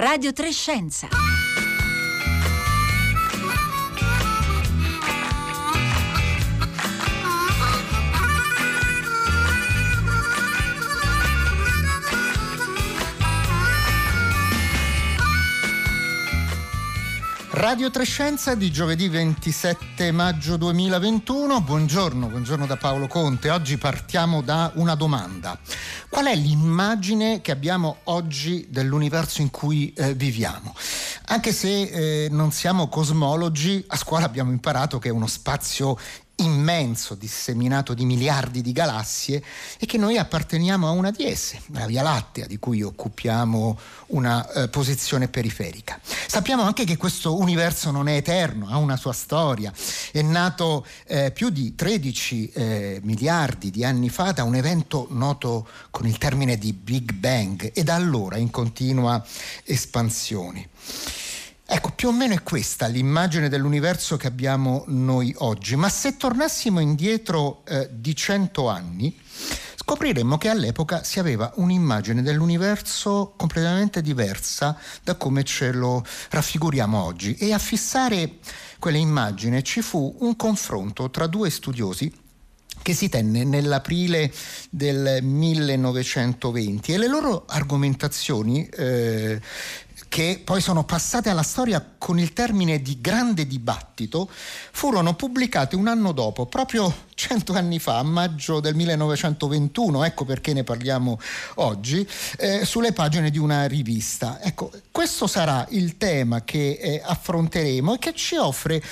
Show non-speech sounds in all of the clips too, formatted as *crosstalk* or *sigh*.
Radio Trescenza. Radio Trescenza di giovedì 27 maggio 2021. Buongiorno, buongiorno da Paolo Conte. Oggi partiamo da una domanda. Qual è l'immagine che abbiamo oggi dell'universo in cui eh, viviamo? Anche se eh, non siamo cosmologi, a scuola abbiamo imparato che è uno spazio immenso, disseminato di miliardi di galassie e che noi apparteniamo a una di esse, la Via Lattea, di cui occupiamo una eh, posizione periferica. Sappiamo anche che questo universo non è eterno, ha una sua storia, è nato eh, più di 13 eh, miliardi di anni fa da un evento noto con il termine di Big Bang e da allora in continua espansione. Ecco, più o meno è questa l'immagine dell'universo che abbiamo noi oggi, ma se tornassimo indietro eh, di cento anni, scopriremmo che all'epoca si aveva un'immagine dell'universo completamente diversa da come ce lo raffiguriamo oggi. E a fissare quell'immagine ci fu un confronto tra due studiosi che si tenne nell'aprile del 1920 e le loro argomentazioni eh, che poi sono passate alla storia con il termine di grande dibattito, furono pubblicate un anno dopo, proprio cento anni fa, a maggio del 1921, ecco perché ne parliamo oggi, eh, sulle pagine di una rivista. Ecco, questo sarà il tema che eh, affronteremo e che ci offre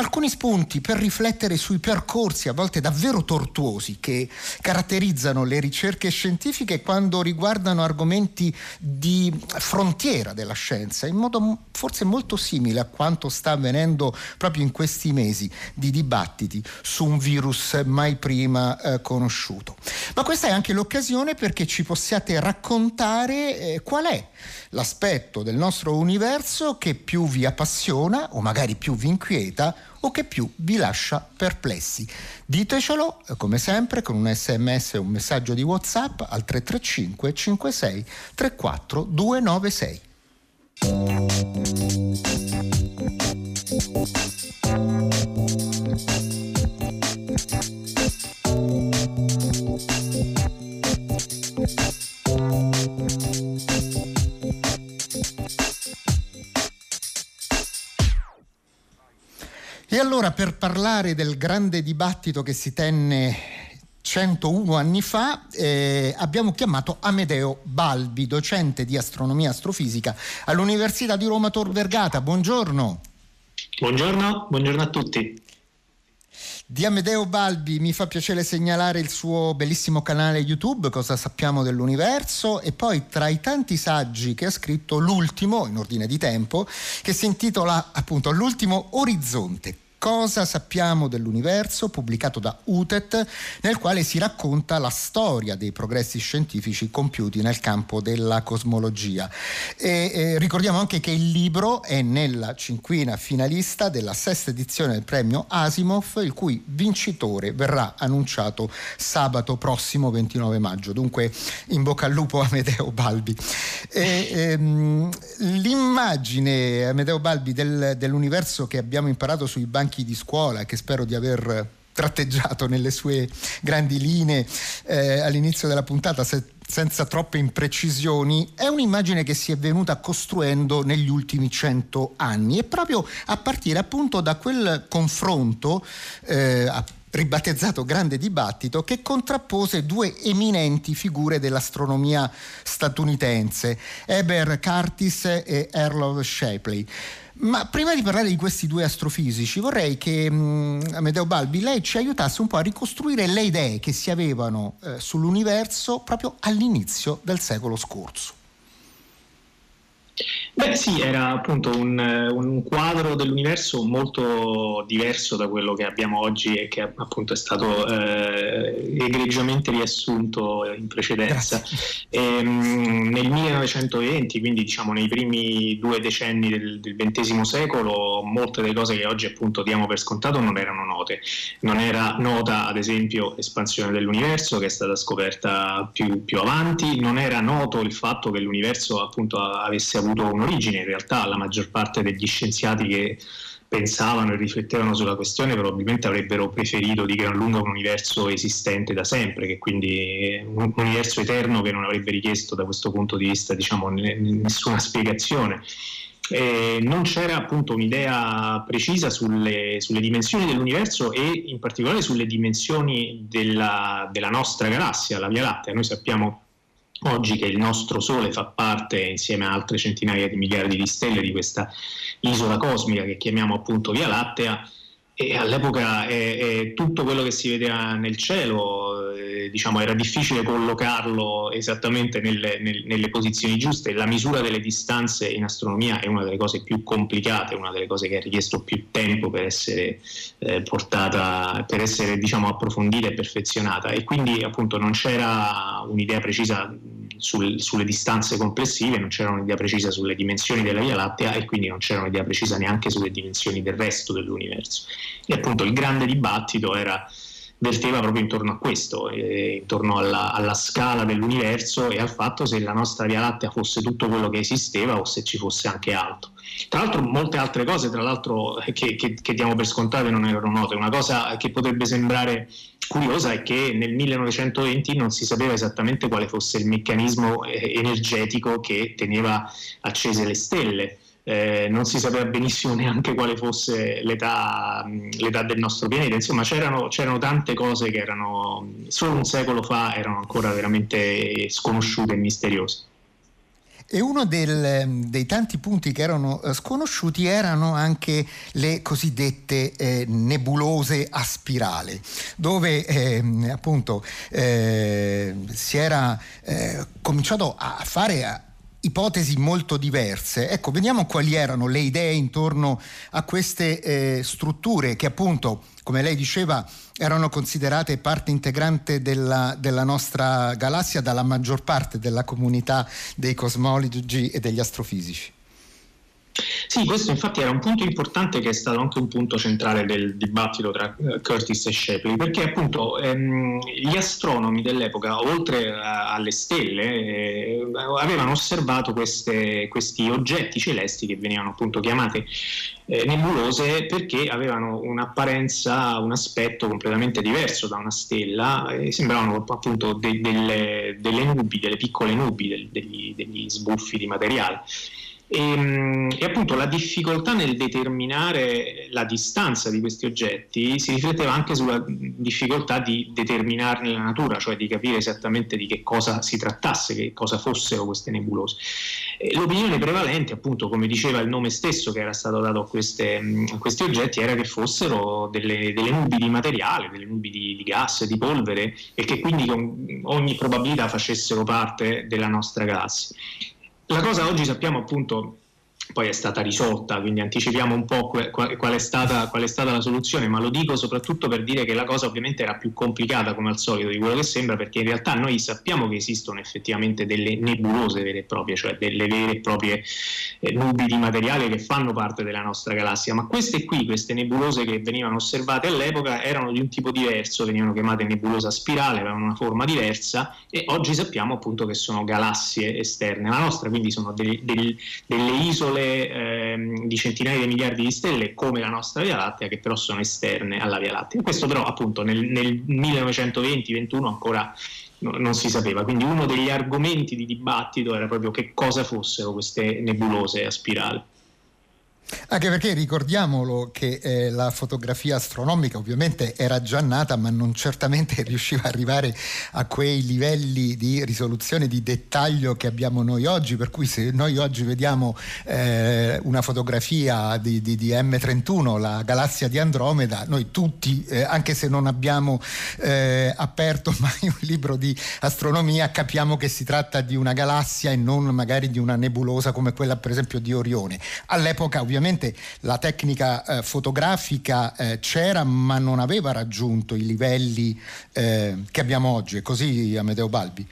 alcuni spunti per riflettere sui percorsi a volte davvero tortuosi che caratterizzano le ricerche scientifiche quando riguardano argomenti di frontiera della scienza, in modo forse molto simile a quanto sta avvenendo proprio in questi mesi di dibattiti su un virus mai prima eh, conosciuto. Ma questa è anche l'occasione perché ci possiate raccontare eh, qual è l'aspetto del nostro universo che più vi appassiona o magari più vi inquieta o che più vi lascia perplessi. Ditecelo come sempre con un sms o un messaggio di WhatsApp al 335 56 34 296. E allora per parlare del grande dibattito che si tenne 101 anni fa eh, abbiamo chiamato Amedeo Balbi, docente di astronomia e astrofisica all'Università di Roma Tor Vergata. Buongiorno. Buongiorno, buongiorno a tutti. Di Amedeo Balbi mi fa piacere segnalare il suo bellissimo canale YouTube, Cosa sappiamo dell'universo, e poi tra i tanti saggi che ha scritto l'ultimo, in ordine di tempo, che si intitola appunto L'ultimo orizzonte Cosa sappiamo dell'universo, pubblicato da UTET, nel quale si racconta la storia dei progressi scientifici compiuti nel campo della cosmologia. E, eh, ricordiamo anche che il libro è nella cinquina finalista della sesta edizione del premio Asimov, il cui vincitore verrà annunciato sabato prossimo 29 maggio. Dunque in bocca al lupo Amedeo Balbi. E, ehm, l'immagine Amedeo Balbi del, dell'universo che abbiamo imparato sui banchi banchi di scuola che spero di aver tratteggiato nelle sue grandi linee eh, all'inizio della puntata se, senza troppe imprecisioni, è un'immagine che si è venuta costruendo negli ultimi cento anni e proprio a partire appunto da quel confronto eh, ribattezzato grande dibattito che contrappose due eminenti figure dell'astronomia statunitense, Eber Curtis e Erlov Shapley. Ma prima di parlare di questi due astrofisici vorrei che mh, mm, Amedeo Balbi lei ci aiutasse un po' a ricostruire le idee che si avevano eh, sull'universo proprio all'inizio del secolo scorso. Beh sì, era appunto un, un, quadro dell'universo molto diverso da quello che abbiamo oggi e che appunto è stato eh, egregiamente riassunto in precedenza. E, ehm, nel 1920, quindi diciamo nei primi due decenni del, del XX secolo, molte delle cose che oggi appunto diamo per scontato non erano note. Non era nota ad esempio l'espansione dell'universo che è stata scoperta più, più avanti, non era noto il fatto che l'universo appunto avesse avuto avuto un'origine. In realtà la maggior parte degli scienziati che pensavano e riflettevano sulla questione probabilmente avrebbero preferito di gran lunga un universo esistente da sempre, che quindi un universo eterno che non avrebbe richiesto da questo punto di vista diciamo, nessuna spiegazione. Eh, non c'era appunto un'idea precisa sulle, sulle, dimensioni dell'universo e in particolare sulle dimensioni della, della nostra galassia, la Via Lattea. Noi sappiamo oggi che il nostro Sole fa parte, insieme a altre centinaia di miliardi di stelle, di questa isola cosmica che chiamiamo appunto Via Lattea, e all'epoca è, è tutto quello che si vedeva nel cielo, diciamo, era difficile collocarlo esattamente nelle, nelle, nelle, posizioni giuste. La misura delle distanze in astronomia è una delle cose più complicate, una delle cose che ha richiesto più tempo per essere eh, portata, per essere diciamo, approfondita e perfezionata. E quindi appunto non c'era un'idea precisa sul, sulle distanze complessive, non c'era un'idea precisa sulle dimensioni della Via Lattea e quindi non c'era un'idea precisa neanche sulle dimensioni del resto dell'universo. E appunto il grande dibattito era, verteva proprio intorno a questo, eh, intorno alla, alla, scala dell'universo e al fatto se la nostra Via Lattea fosse tutto quello che esisteva o se ci fosse anche altro. Tra l'altro molte altre cose, tra l'altro, che, che, che diamo per scontate non erano note. Una cosa che potrebbe sembrare curiosa è che nel 1920 non si sapeva esattamente quale fosse il meccanismo eh, energetico che teneva accese le stelle. Eh, non si sapeva benissimo *laughs* neanche quale fosse l'età, l'età del nostro pianeta, insomma c'erano, c'erano, tante cose che erano solo un secolo fa erano ancora veramente sconosciute e misteriose. E uno del, dei tanti punti che erano eh, sconosciuti erano anche le cosiddette eh, nebulose a spirale, dove eh, appunto eh, si era eh, cominciato a fare ipotesi molto diverse. Ecco, vediamo quali erano le idee intorno a queste eh, strutture che appunto, come lei diceva, erano considerate parte integrante della, della, nostra galassia dalla maggior parte della comunità dei cosmologi e degli astrofisici. Sì, questo infatti era un punto importante che è stato anche un punto centrale del dibattito tra eh, Curtis e Shapley, perché appunto ehm, gli astronomi dell'epoca, oltre a, alle stelle, eh, avevano osservato queste, questi oggetti celesti che venivano appunto chiamati eh, nebulose perché avevano un'apparenza, un aspetto completamente diverso da una stella e sembravano appunto de, delle, delle, nubi, delle piccole nubi, del, degli, degli sbuffi di materiale. E, ehm, e, appunto la difficoltà nel determinare la distanza di questi oggetti si rifletteva anche sulla difficoltà di determinarne la natura, cioè di capire esattamente di che cosa si trattasse, che cosa fossero queste nebulose. L'opinione prevalente, appunto, come diceva il nome stesso che era stato dato a, queste, a questi oggetti, era che fossero delle, delle, nubi di materiale, delle nubi di, di gas, di polvere e che quindi con ogni probabilità facessero parte della nostra galassia. La cosa oggi sappiamo appunto poi è stata risolta, quindi anticipiamo un po' qual, è stata, qual, è stata, la soluzione, ma lo dico soprattutto per dire che la cosa ovviamente era più complicata come al solito di quello che sembra, perché in realtà noi sappiamo che esistono effettivamente delle nebulose vere e proprie, cioè delle vere e proprie eh, nubi di materiale che fanno parte della nostra galassia, ma queste qui, queste nebulose che venivano osservate all'epoca, erano di un tipo diverso, venivano chiamate nebulosa a spirale, avevano una forma diversa e oggi sappiamo appunto che sono galassie esterne alla nostra, quindi sono delle, delle, delle isole isole ehm, di centinaia di miliardi di stelle come la nostra Via Lattea, che però sono esterne alla Via Lattea. Questo però appunto nel, nel 1920-21 ancora no, non si sapeva, quindi uno degli argomenti di dibattito era proprio che cosa fossero queste nebulose a spirale. Anche perché ricordiamolo che eh, la fotografia astronomica ovviamente era già nata, ma non certamente *laughs* riusciva ad arrivare a quei livelli di risoluzione, di dettaglio che abbiamo noi oggi. Per cui se noi oggi vediamo eh, una fotografia di, di, di, M31, la galassia di Andromeda, noi tutti, eh, anche se non abbiamo eh, aperto *laughs* mai un libro di astronomia, capiamo che si tratta di una galassia e non magari di una nebulosa come quella per esempio di Orione. All'epoca ovviamente ovviamente la tecnica eh, fotografica eh, c'era ma non aveva raggiunto i livelli eh, che abbiamo oggi, è così Amedeo Balbi?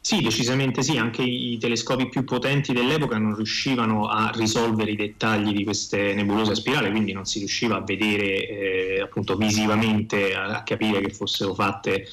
Sì, decisamente sì, anche i telescopi più potenti dell'epoca non riuscivano a risolvere i dettagli di queste nebulose a spirale, quindi non si riusciva a vedere eh, appunto visivamente, a, a, capire che fossero fatte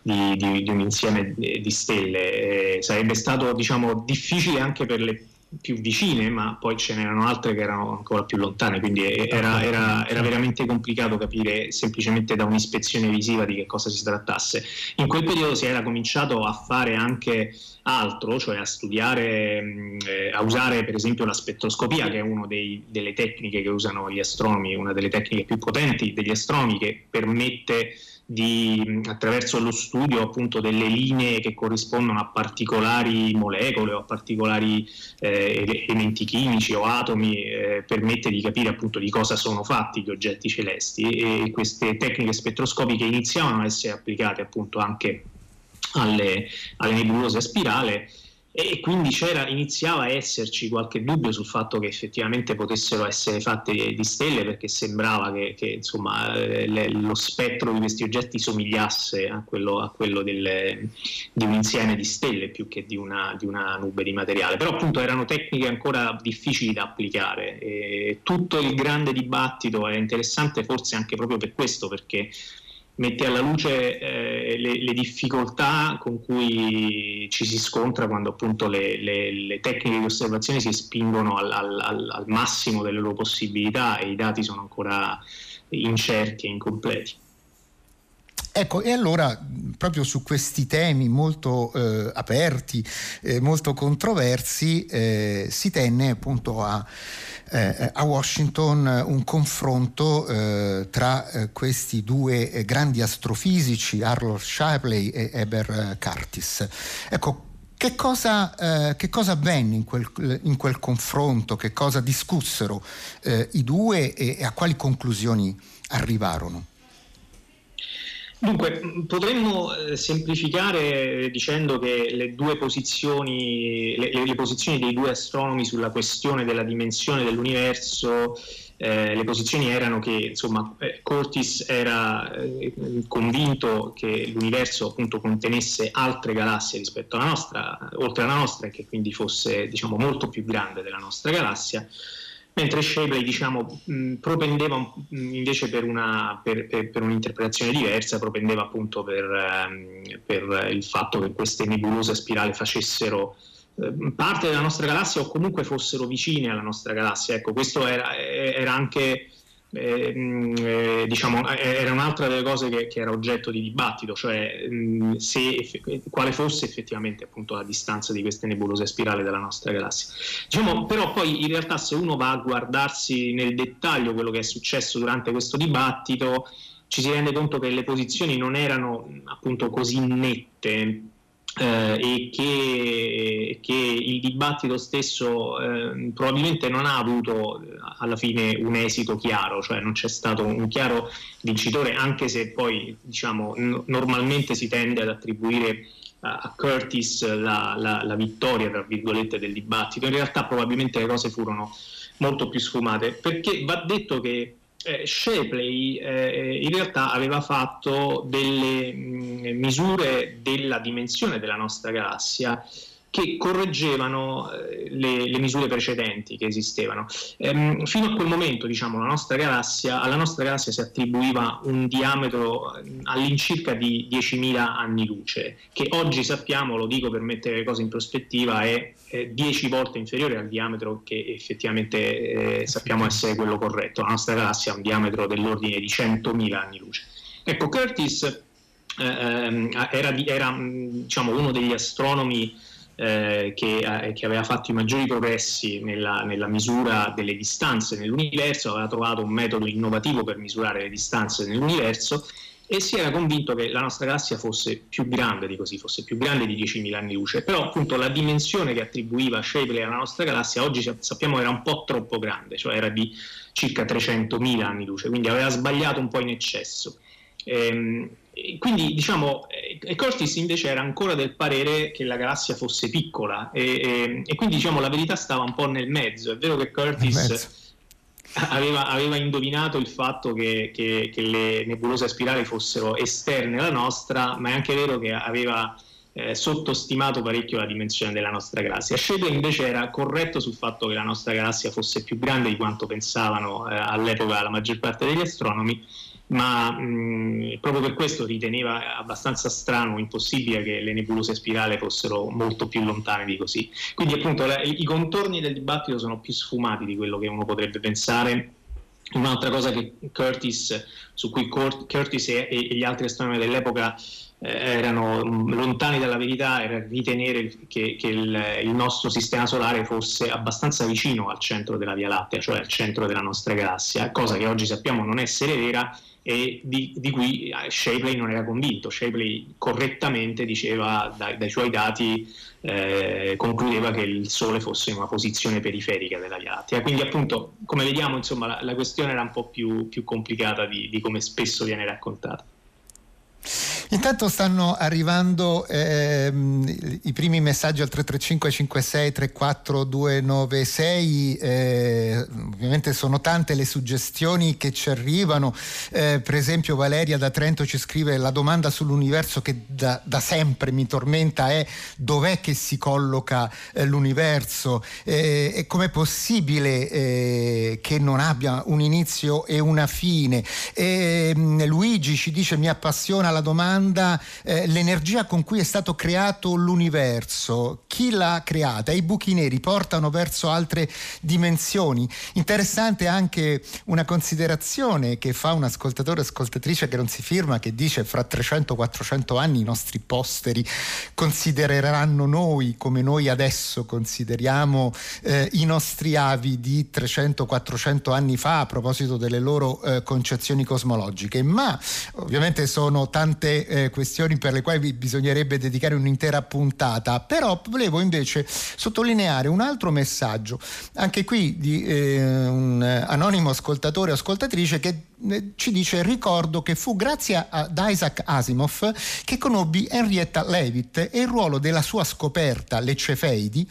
di, di, di un insieme di stelle. Eh, sarebbe stato diciamo, difficile anche per le più vicine, ma poi ce n'erano altre che erano ancora più lontane, quindi era, era, era, veramente complicato capire semplicemente da un'ispezione visiva di che cosa si trattasse. In quel periodo si era cominciato a fare anche altro, cioè a studiare, eh, a usare per esempio la spettroscopia, che è una delle tecniche che usano gli astronomi, una delle tecniche più potenti degli astronomi che permette di, attraverso lo studio appunto delle linee che corrispondono a particolari molecole o a particolari eh, elementi chimici o atomi eh, permette di capire appunto di cosa sono fatti gli oggetti celesti. E queste tecniche spettroscopiche iniziavano a essere applicate appunto anche alle, alle nebulose a spirale e quindi iniziava a esserci qualche dubbio sul fatto che effettivamente potessero essere fatte di stelle perché sembrava che, che insomma, eh, le, lo spettro di questi oggetti somigliasse a quello, a quello del, di un insieme di stelle più che di una, di una, nube di materiale, però appunto erano tecniche ancora difficili da applicare. E tutto il grande dibattito è interessante forse anche proprio per questo perché mette alla luce eh, le, le, difficoltà con cui ci si scontra quando appunto le, le, le tecniche di osservazione si spingono al, al, al, massimo delle loro possibilità e i dati sono ancora incerti e incompleti. Ecco, e allora proprio su questi temi molto eh, aperti, eh, molto controversi, eh, si tenne appunto a eh, a Washington un confronto eh, tra eh, questi due grandi astrofisici, Arnold Shapley e Eber Curtis. Ecco, che cosa, eh, che cosa, avvenne in quel, in quel, confronto? Che cosa discussero eh, i due e, e, a quali conclusioni arrivarono? Dunque, potremmo eh, semplificare dicendo che le due posizioni, le, le, posizioni dei due astronomi sulla questione della dimensione dell'universo, eh, le posizioni erano che insomma, eh, Curtis era eh, convinto che l'universo appunto contenesse altre galassie rispetto alla nostra, oltre alla nostra, e che quindi fosse diciamo, molto più grande della nostra galassia mentre Shapley diciamo, mh, propendeva mh, invece per, una, per, per, per, un'interpretazione diversa, propendeva appunto per, ehm, il fatto che queste nebulose a spirale facessero eh, parte della nostra galassia o comunque fossero vicine alla nostra galassia. Ecco, questo era, era anche eh, eh, diciamo, eh, era un'altra delle cose che, che, era oggetto di dibattito, cioè mh, se, quale fosse effettivamente appunto, la distanza di queste nebulose a spirale dalla nostra galassia. Diciamo, però poi in realtà se uno va a guardarsi nel dettaglio quello che è successo durante questo dibattito, ci si rende conto che le posizioni non erano appunto così nette eh, e che, che, il dibattito stesso eh, probabilmente non ha avuto eh, alla fine un esito chiaro, cioè non c'è stato un chiaro vincitore, anche se poi diciamo, n- normalmente si tende ad attribuire a Curtis la, la, la, vittoria, tra virgolette, del dibattito. In realtà probabilmente le cose furono molto più sfumate, perché va detto che eh, Shapley eh, in realtà aveva fatto delle mh, mm, misure della dimensione della nostra galassia che correggevano eh, le, le, misure precedenti che esistevano. Ehm, fino a quel momento, diciamo, nostra galassia, alla nostra galassia si attribuiva un diametro eh, all'incirca di 10.000 anni luce, che oggi sappiamo, lo dico per mettere le cose in prospettiva, è, è 10 volte inferiore al diametro che effettivamente eh, sappiamo essere quello corretto. La nostra galassia ha un diametro dell'ordine di 100.000 anni luce. Ecco, Curtis eh, ehm, era, era diciamo, uno degli astronomi eh, che, eh, che, aveva fatto i maggiori progressi nella, nella, misura delle distanze nell'universo, aveva trovato un metodo innovativo per misurare le distanze nell'universo e si era convinto che la nostra galassia fosse più grande di così, fosse più grande di 10.000 anni luce, però appunto la dimensione che attribuiva Shapley alla nostra galassia oggi sappiamo era un po' troppo grande, cioè era di circa 300.000 anni luce, quindi aveva sbagliato un po' in eccesso. Ehm, quindi diciamo, e Curtis invece era ancora del parere che la galassia fosse piccola e, e, e quindi diciamo la verità stava un po' nel mezzo. È vero che Curtis aveva, aveva, indovinato il fatto che, che, che, le nebulose a fossero esterne alla nostra, ma è anche vero che aveva eh, sottostimato parecchio la dimensione della nostra galassia. Shapley invece era corretto sul fatto che la nostra galassia fosse più grande di quanto pensavano eh, all'epoca la maggior parte degli astronomi ma mh, proprio per questo riteneva abbastanza strano, impossibile che le nebulose spirale fossero molto più lontane di così. Quindi appunto la, i contorni del dibattito sono più sfumati di quello che uno potrebbe pensare. Un'altra cosa che Curtis, su cui Curtis e, e gli altri astronomi dell'epoca erano mm, lontani dalla verità era ritenere che, che il, il, nostro sistema solare fosse abbastanza vicino al centro della Via Lattea, cioè al centro della nostra galassia, cosa che oggi sappiamo non essere vera e di, di cui eh, Shapley non era convinto. Shapley correttamente diceva dai, dai suoi dati, eh, concludeva che il Sole fosse in una posizione periferica della Via Lattea. Quindi appunto, come vediamo, insomma, la, la questione era un po' più, più complicata di, di come spesso viene raccontata. Intanto stanno arrivando ehm, i primi messaggi al 335 56 34 296, eh, ovviamente sono tante le suggestioni che ci arrivano, eh, per esempio Valeria da Trento ci scrive la domanda sull'universo che da, da sempre mi tormenta è dov'è che si colloca eh, l'universo eh, e com'è possibile eh, che non abbia un inizio e una fine. Ehm, Luigi ci dice mi appassiona la domanda domanda eh, l'energia con cui è stato creato l'universo. Chi l'ha creata? I buchi neri portano verso altre dimensioni. Interessante anche una considerazione che fa un ascoltatore ascoltatrice che non si firma, che dice fra 300-400 anni i nostri posteri considereranno noi come noi adesso consideriamo eh, i nostri avi di 300-400 anni fa a proposito delle loro eh, concezioni cosmologiche. Ma ovviamente sono tante eh, questioni per le quali bisognerebbe dedicare un'intera puntata, però volevo invece sottolineare un altro messaggio, anche qui di eh, un anonimo ascoltatore o ascoltatrice che ci dice ricordo che fu grazie ad Isaac Asimov che conobbi Henrietta Leavitt e il ruolo della sua scoperta, le Cefeidi,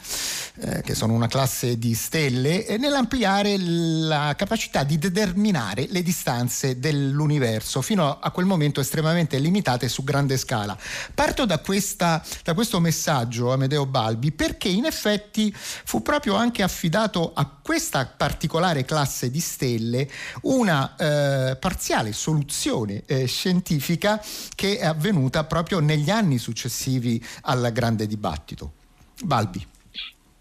eh, che sono una classe di stelle, eh, nell'ampliare la capacità di determinare le distanze dell'universo, fino a quel momento estremamente limitate su grande scala. Parto da, questa, da questo messaggio, Amedeo Balbi, perché in effetti fu proprio anche affidato a questa particolare classe di stelle una eh, eh, parziale soluzione eh, scientifica che è avvenuta proprio negli anni successivi al grande dibattito. Balbi.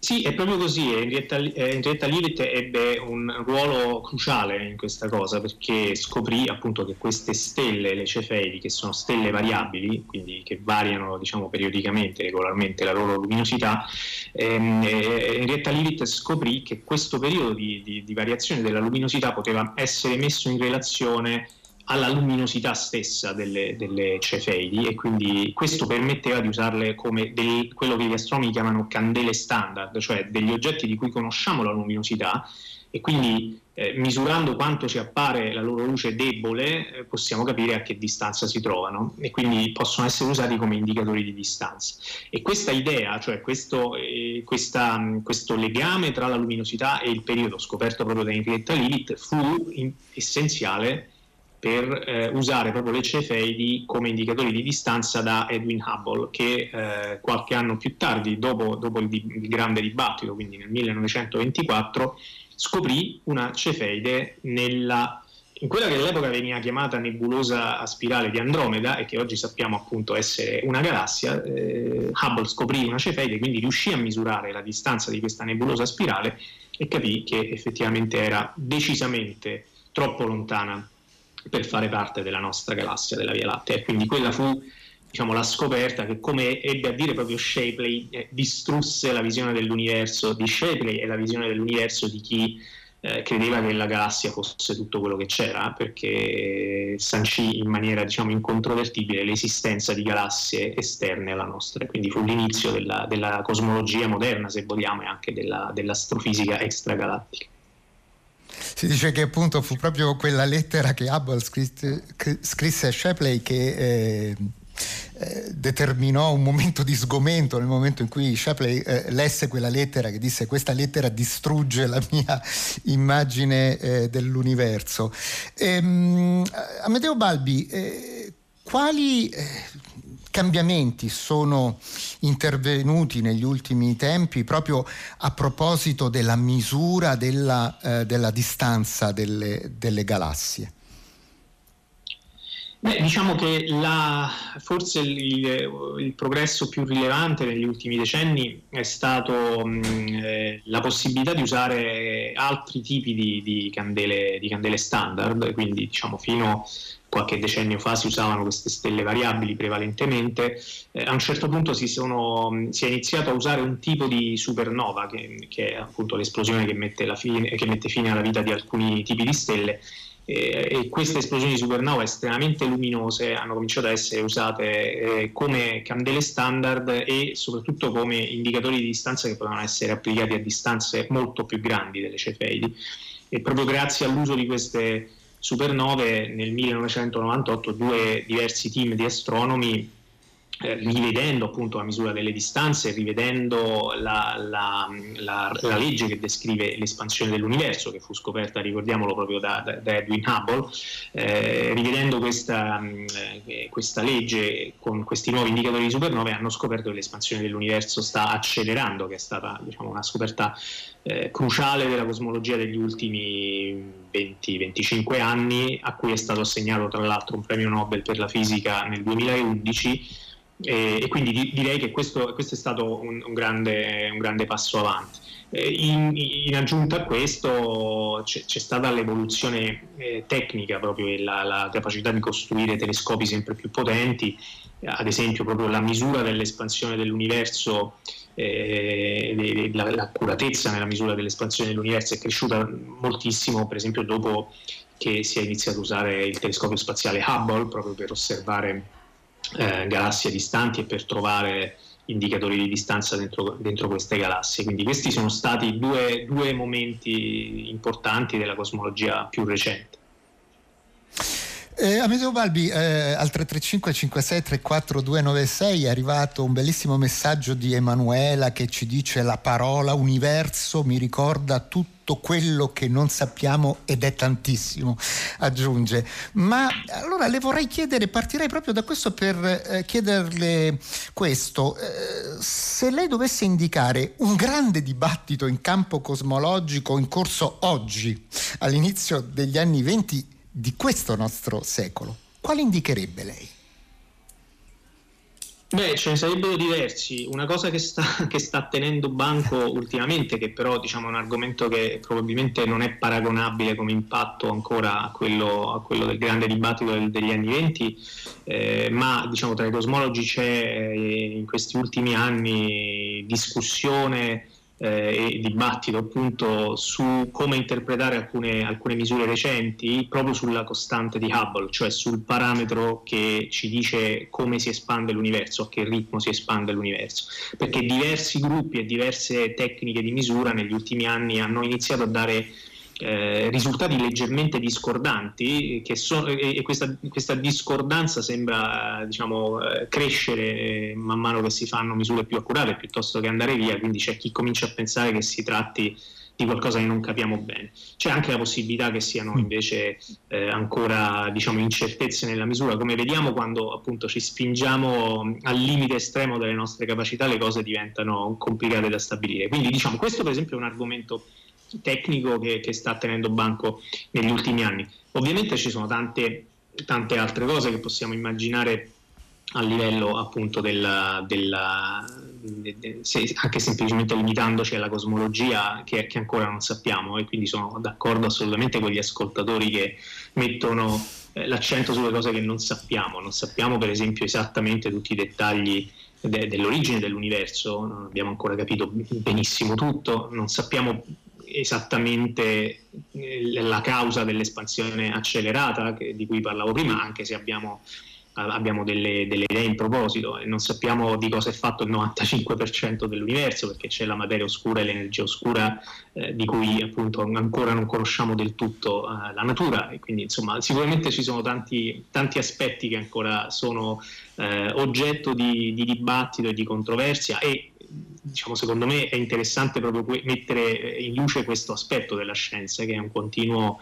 Sì, è proprio così. Henrietta, Henrietta Leavitt ebbe un ruolo cruciale in questa cosa perché scoprì appunto che queste stelle, le cefeidi, che sono stelle variabili, quindi che variano diciamo, periodicamente, regolarmente la loro luminosità, ehm, eh, Henrietta Leavitt scoprì che questo periodo di, di, di variazione della luminosità poteva essere messo in relazione alla luminosità stessa delle, delle, cefeidi e quindi questo permetteva di usarle come del, quello che gli astronomi chiamano candele standard, cioè degli oggetti di cui conosciamo la luminosità e quindi eh, misurando quanto ci appare la loro luce debole eh, possiamo capire a che distanza si trovano e quindi possono essere usati come indicatori di distanza. E questa idea, cioè questo, eh, questa, questo legame tra la luminosità e il periodo scoperto proprio da Henrietta Lilith fu in, essenziale per eh, usare proprio le cefeidi come indicatori di distanza da Edwin Hubble che eh, qualche anno più tardi, dopo, dopo il, il, grande dibattito, quindi nel 1924, scoprì una cefeide nella, in quella che all'epoca veniva chiamata nebulosa a spirale di Andromeda e che oggi sappiamo appunto essere una galassia. Eh, Hubble scoprì una cefeide, quindi riuscì a misurare la distanza di questa nebulosa spirale e capì che effettivamente era decisamente troppo lontana per fare parte della nostra galassia, della Via Lattea. E quindi quella fu diciamo, la scoperta che, come ebbe a dire proprio Shapley, eh, distrusse la visione dell'universo di Shapley e la visione dell'universo di chi eh, credeva che la galassia fosse tutto quello che c'era, perché sancì in maniera diciamo, incontrovertibile l'esistenza di galassie esterne alla nostra. Quindi fu l'inizio della, della cosmologia moderna, se vogliamo, e anche della, dell'astrofisica extragalattica. Si dice che appunto fu proprio quella lettera che Hubble scrisse, scrisse a Shapley che eh, eh, determinò un momento di sgomento nel momento in cui Shapley eh, lesse quella lettera che disse questa lettera distrugge la mia immagine eh, dell'universo. Ehm, Amedeo Balbi, eh, quali eh, cambiamenti sono intervenuti negli ultimi tempi proprio a proposito della misura della, eh, della distanza delle, delle galassie? Beh, diciamo che la, forse il, il, progresso più rilevante negli ultimi decenni è stato mh, eh, la possibilità di usare altri tipi di, di, candele, di, candele, standard, quindi diciamo fino qualche decennio fa si usavano queste stelle variabili prevalentemente, eh, a un certo punto si, sono, si, è iniziato a usare un tipo di supernova, che, che è appunto l'esplosione che mette, fine, che mette fine alla vita di alcuni tipi di stelle, e queste esplosioni di supernova estremamente luminose hanno cominciato a essere usate eh, come candele standard e soprattutto come indicatori di distanza che potevano essere applicati a distanze molto più grandi delle cefeidi. E proprio grazie all'uso di queste supernove nel 1998 due diversi team di astronomi eh, rivedendo appunto la misura delle distanze, rivedendo la, la, la, la, legge che descrive l'espansione dell'universo, che fu scoperta, ricordiamolo, proprio da, da, Edwin Hubble, eh, rivedendo questa, eh, questa, legge con questi nuovi indicatori di supernove hanno scoperto che l'espansione dell'universo sta accelerando, che è stata diciamo, una scoperta eh, cruciale della cosmologia degli ultimi 20-25 anni, a cui è stato assegnato tra l'altro un premio Nobel per la fisica nel 2011 e, e quindi di, direi che questo, questo, è stato un, un, grande, un grande, passo avanti. In, in, aggiunta a questo c'è, c'è stata l'evoluzione eh, tecnica, proprio la, la, capacità di costruire telescopi sempre più potenti, ad esempio proprio la misura dell'espansione dell'universo, eh, l'accuratezza nella misura dell'espansione dell'universo è cresciuta moltissimo, per esempio dopo che si è iniziato a usare il telescopio spaziale Hubble proprio per osservare eh, galassie distanti e per trovare indicatori di distanza dentro, dentro queste galassie. Quindi questi sono stati due, due momenti importanti della cosmologia più recente. Eh, Amedeo Balbi, eh, al 335 56 34 296 è arrivato un bellissimo messaggio di Emanuela che ci dice la parola universo mi ricorda tutto quello che non sappiamo ed è tantissimo, aggiunge. Ma allora le vorrei chiedere, partirei proprio da questo per eh, chiederle questo. Eh, se lei dovesse indicare un grande dibattito in campo cosmologico in corso oggi, all'inizio degli anni 20, di questo nostro secolo, quale indicherebbe lei? Beh, ce ne sarebbero diversi. Una cosa che sta, *laughs* che sta, tenendo banco ultimamente, che però diciamo, è un argomento che probabilmente non è paragonabile come impatto ancora a quello, a quello del grande dibattito del, degli anni venti, eh, ma diciamo, tra i cosmologi c'è eh, in questi ultimi anni discussione eh, e dibattito appunto su come interpretare alcune, alcune, misure recenti proprio sulla costante di Hubble, cioè sul parametro che ci dice come si espande l'universo, a che ritmo si espande l'universo, perché diversi gruppi e diverse tecniche di misura negli ultimi anni hanno iniziato a dare eh, risultati leggermente discordanti so, e, e questa, questa, discordanza sembra diciamo, eh, crescere man mano che si fanno misure più accurate piuttosto che andare via, quindi c'è chi comincia a pensare che si tratti di qualcosa che non capiamo bene. C'è anche la possibilità che siano mm. invece eh, ancora diciamo, incertezze nella misura, come vediamo quando appunto ci spingiamo al limite estremo delle nostre capacità le cose diventano complicate da stabilire. Quindi diciamo questo per esempio è un argomento tecnico che, che sta tenendo banco negli ultimi anni. Ovviamente ci sono tante, tante altre cose che possiamo immaginare a livello appunto della, della de, se, anche semplicemente limitandoci alla cosmologia che, che, ancora non sappiamo e quindi sono d'accordo assolutamente con gli ascoltatori che mettono eh, l'accento sulle cose che non sappiamo, non sappiamo per esempio esattamente tutti i dettagli de, dell'origine dell'universo, non abbiamo ancora capito benissimo tutto, non sappiamo esattamente eh, la causa dell'espansione accelerata che, di cui parlavo prima, anche se abbiamo, abbiamo delle, delle, idee in proposito. E non sappiamo di cosa è fatto il 95% dell'universo perché c'è la materia oscura e l'energia oscura eh, di cui appunto ancora non conosciamo del tutto eh, la natura. E quindi insomma sicuramente ci sono tanti, tanti aspetti che ancora sono eh, oggetto di, di dibattito e di controversia e diciamo, secondo me è interessante proprio mettere in luce questo aspetto della scienza, che è un continuo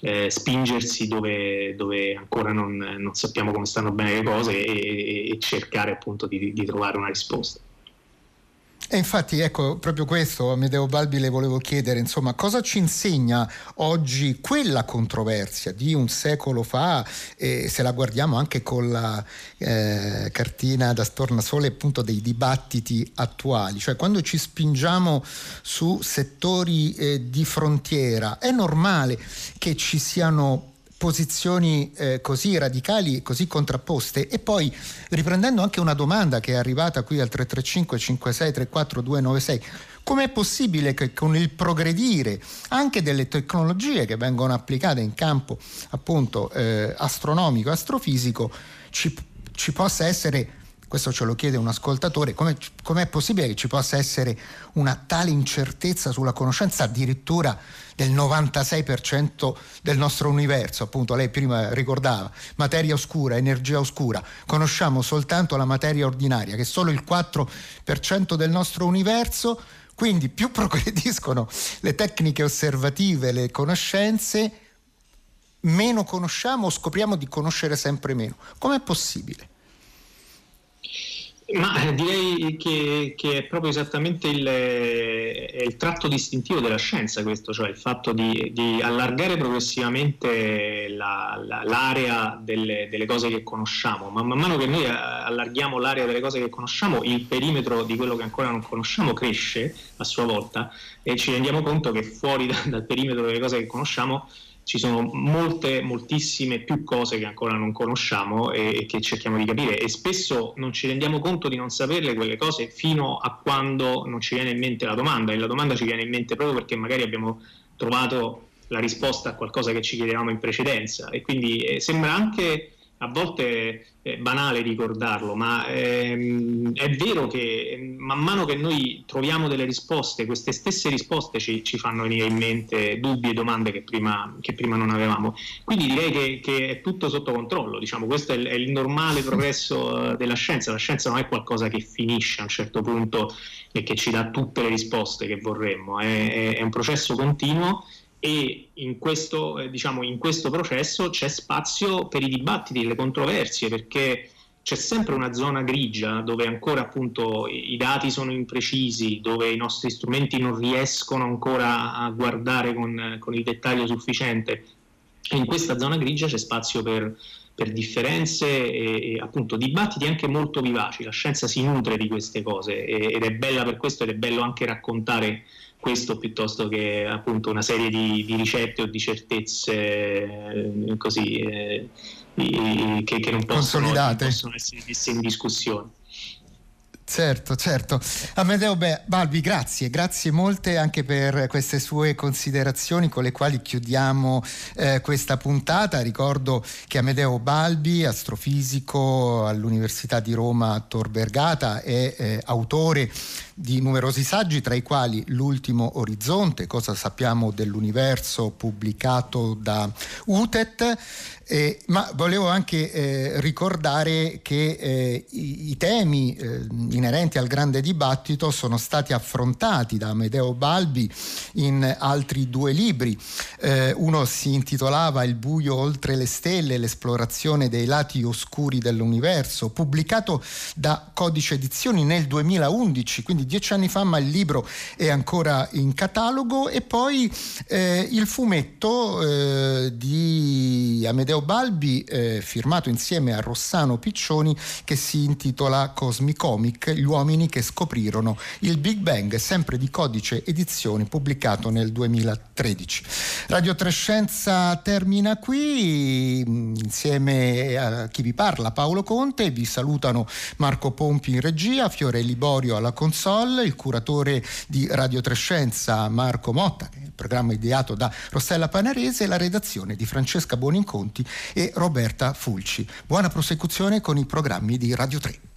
eh, spingersi dove, dove ancora non, non, sappiamo come stanno bene le cose e, e cercare appunto di, di trovare una risposta. E infatti, ecco, proprio questo, Amedeo Balbi, le volevo chiedere, insomma, cosa ci insegna oggi quella controversia di un secolo fa, e se la guardiamo anche con la eh, cartina da stornasole appunto dei dibattiti attuali, cioè quando ci spingiamo su settori eh, di frontiera, è normale che ci siano posizioni eh, così radicali, così contrapposte. E poi riprendendo anche una domanda che è arrivata qui al 335 56 34 296 Com'è possibile che con il progredire anche delle tecnologie che vengono applicate in campo appunto eh, astronomico, astrofisico, ci, ci possa essere questo ce lo chiede un ascoltatore, come è possibile che ci possa essere una tale incertezza sulla conoscenza addirittura del 96% del nostro universo, appunto lei prima ricordava, materia oscura, energia oscura, conosciamo soltanto la materia ordinaria, che è solo il 4% del nostro universo, quindi più *laughs* progrediscono le tecniche osservative, le conoscenze, meno conosciamo o scopriamo di conoscere sempre meno. Com'è possibile? Ma eh, direi che, che, è proprio esattamente il, il, tratto distintivo della scienza questo, cioè il fatto di, di allargare progressivamente la, la, l'area delle, delle, cose che conosciamo, ma man mano che noi allarghiamo l'area delle cose che conosciamo, il perimetro di quello che ancora non conosciamo cresce a sua volta e ci rendiamo conto che fuori da, *laughs* dal perimetro delle cose che conosciamo ci sono molte, moltissime più cose che ancora non conosciamo e, e, che cerchiamo di capire. E spesso non ci rendiamo conto di non saperle quelle cose fino a quando non ci viene in mente la domanda. E la domanda ci viene in mente proprio perché magari abbiamo trovato la risposta a qualcosa che ci chiedevamo in precedenza. E quindi eh, sembra anche a volte è banale ricordarlo, ma ehm, è vero che ehm, man mano che noi troviamo delle risposte, queste stesse risposte ci, ci fanno venire in mente dubbi e domande che prima, che prima non avevamo. Quindi direi che, che, è tutto sotto controllo, diciamo, questo è il, è il normale progresso eh, della scienza, la scienza non è qualcosa che finisce a un certo punto e che ci dà tutte le risposte che vorremmo, è, è un processo continuo e in questo, eh, diciamo, in questo processo c'è spazio per i dibattiti, le controversie, perché c'è sempre una zona grigia dove ancora appunto i dati sono imprecisi, dove i nostri strumenti non riescono ancora a guardare con, con il dettaglio sufficiente. E in questa zona grigia c'è spazio per, per differenze e, e, appunto dibattiti anche molto vivaci. La scienza si nutre di queste cose ed è bella per questo ed è bello anche raccontare questo piuttosto che appunto una serie di, di ricette o di certezze eh, così eh, che, che, non possono, non possono essere messe in discussione. Certo, certo. Amedeo Balbi, grazie, grazie molte anche per queste sue considerazioni con le quali chiudiamo eh, questa puntata. Ricordo che Amedeo Balbi, astrofisico all'Università di Roma Tor Vergata, è eh, autore di numerosi saggi, tra i quali L'ultimo orizzonte, cosa sappiamo dell'universo, pubblicato da UTET. Eh, ma volevo anche eh, ricordare che eh, i, i, temi eh, inerenti al grande dibattito sono stati affrontati da Amedeo Balbi in altri due libri. Eh, uno si intitolava Il buio oltre le stelle, l'esplorazione dei lati oscuri dell'universo, pubblicato da Codice Edizioni nel 2011, quindi dieci anni fa, ma il libro è ancora in catalogo. E poi eh, il fumetto di Amedeo Balbi, eh, firmato insieme a Rossano Piccioni, che si intitola Cosmicomic, gli uomini che scoprirono il Big Bang, sempre di codice edizioni, pubblicato nel 2013. Radio Trescenza termina qui, insieme a chi vi parla, Paolo Conte, vi salutano Marco Pompi in regia, Fiore Liborio alla console, il curatore di Radio Trescenza Marco Motta, il programma ideato da Rossella Panarese, e la redazione di Francesca Buoninconti e Roberta Fulci. Buona prosecuzione con i programmi di Radio 3.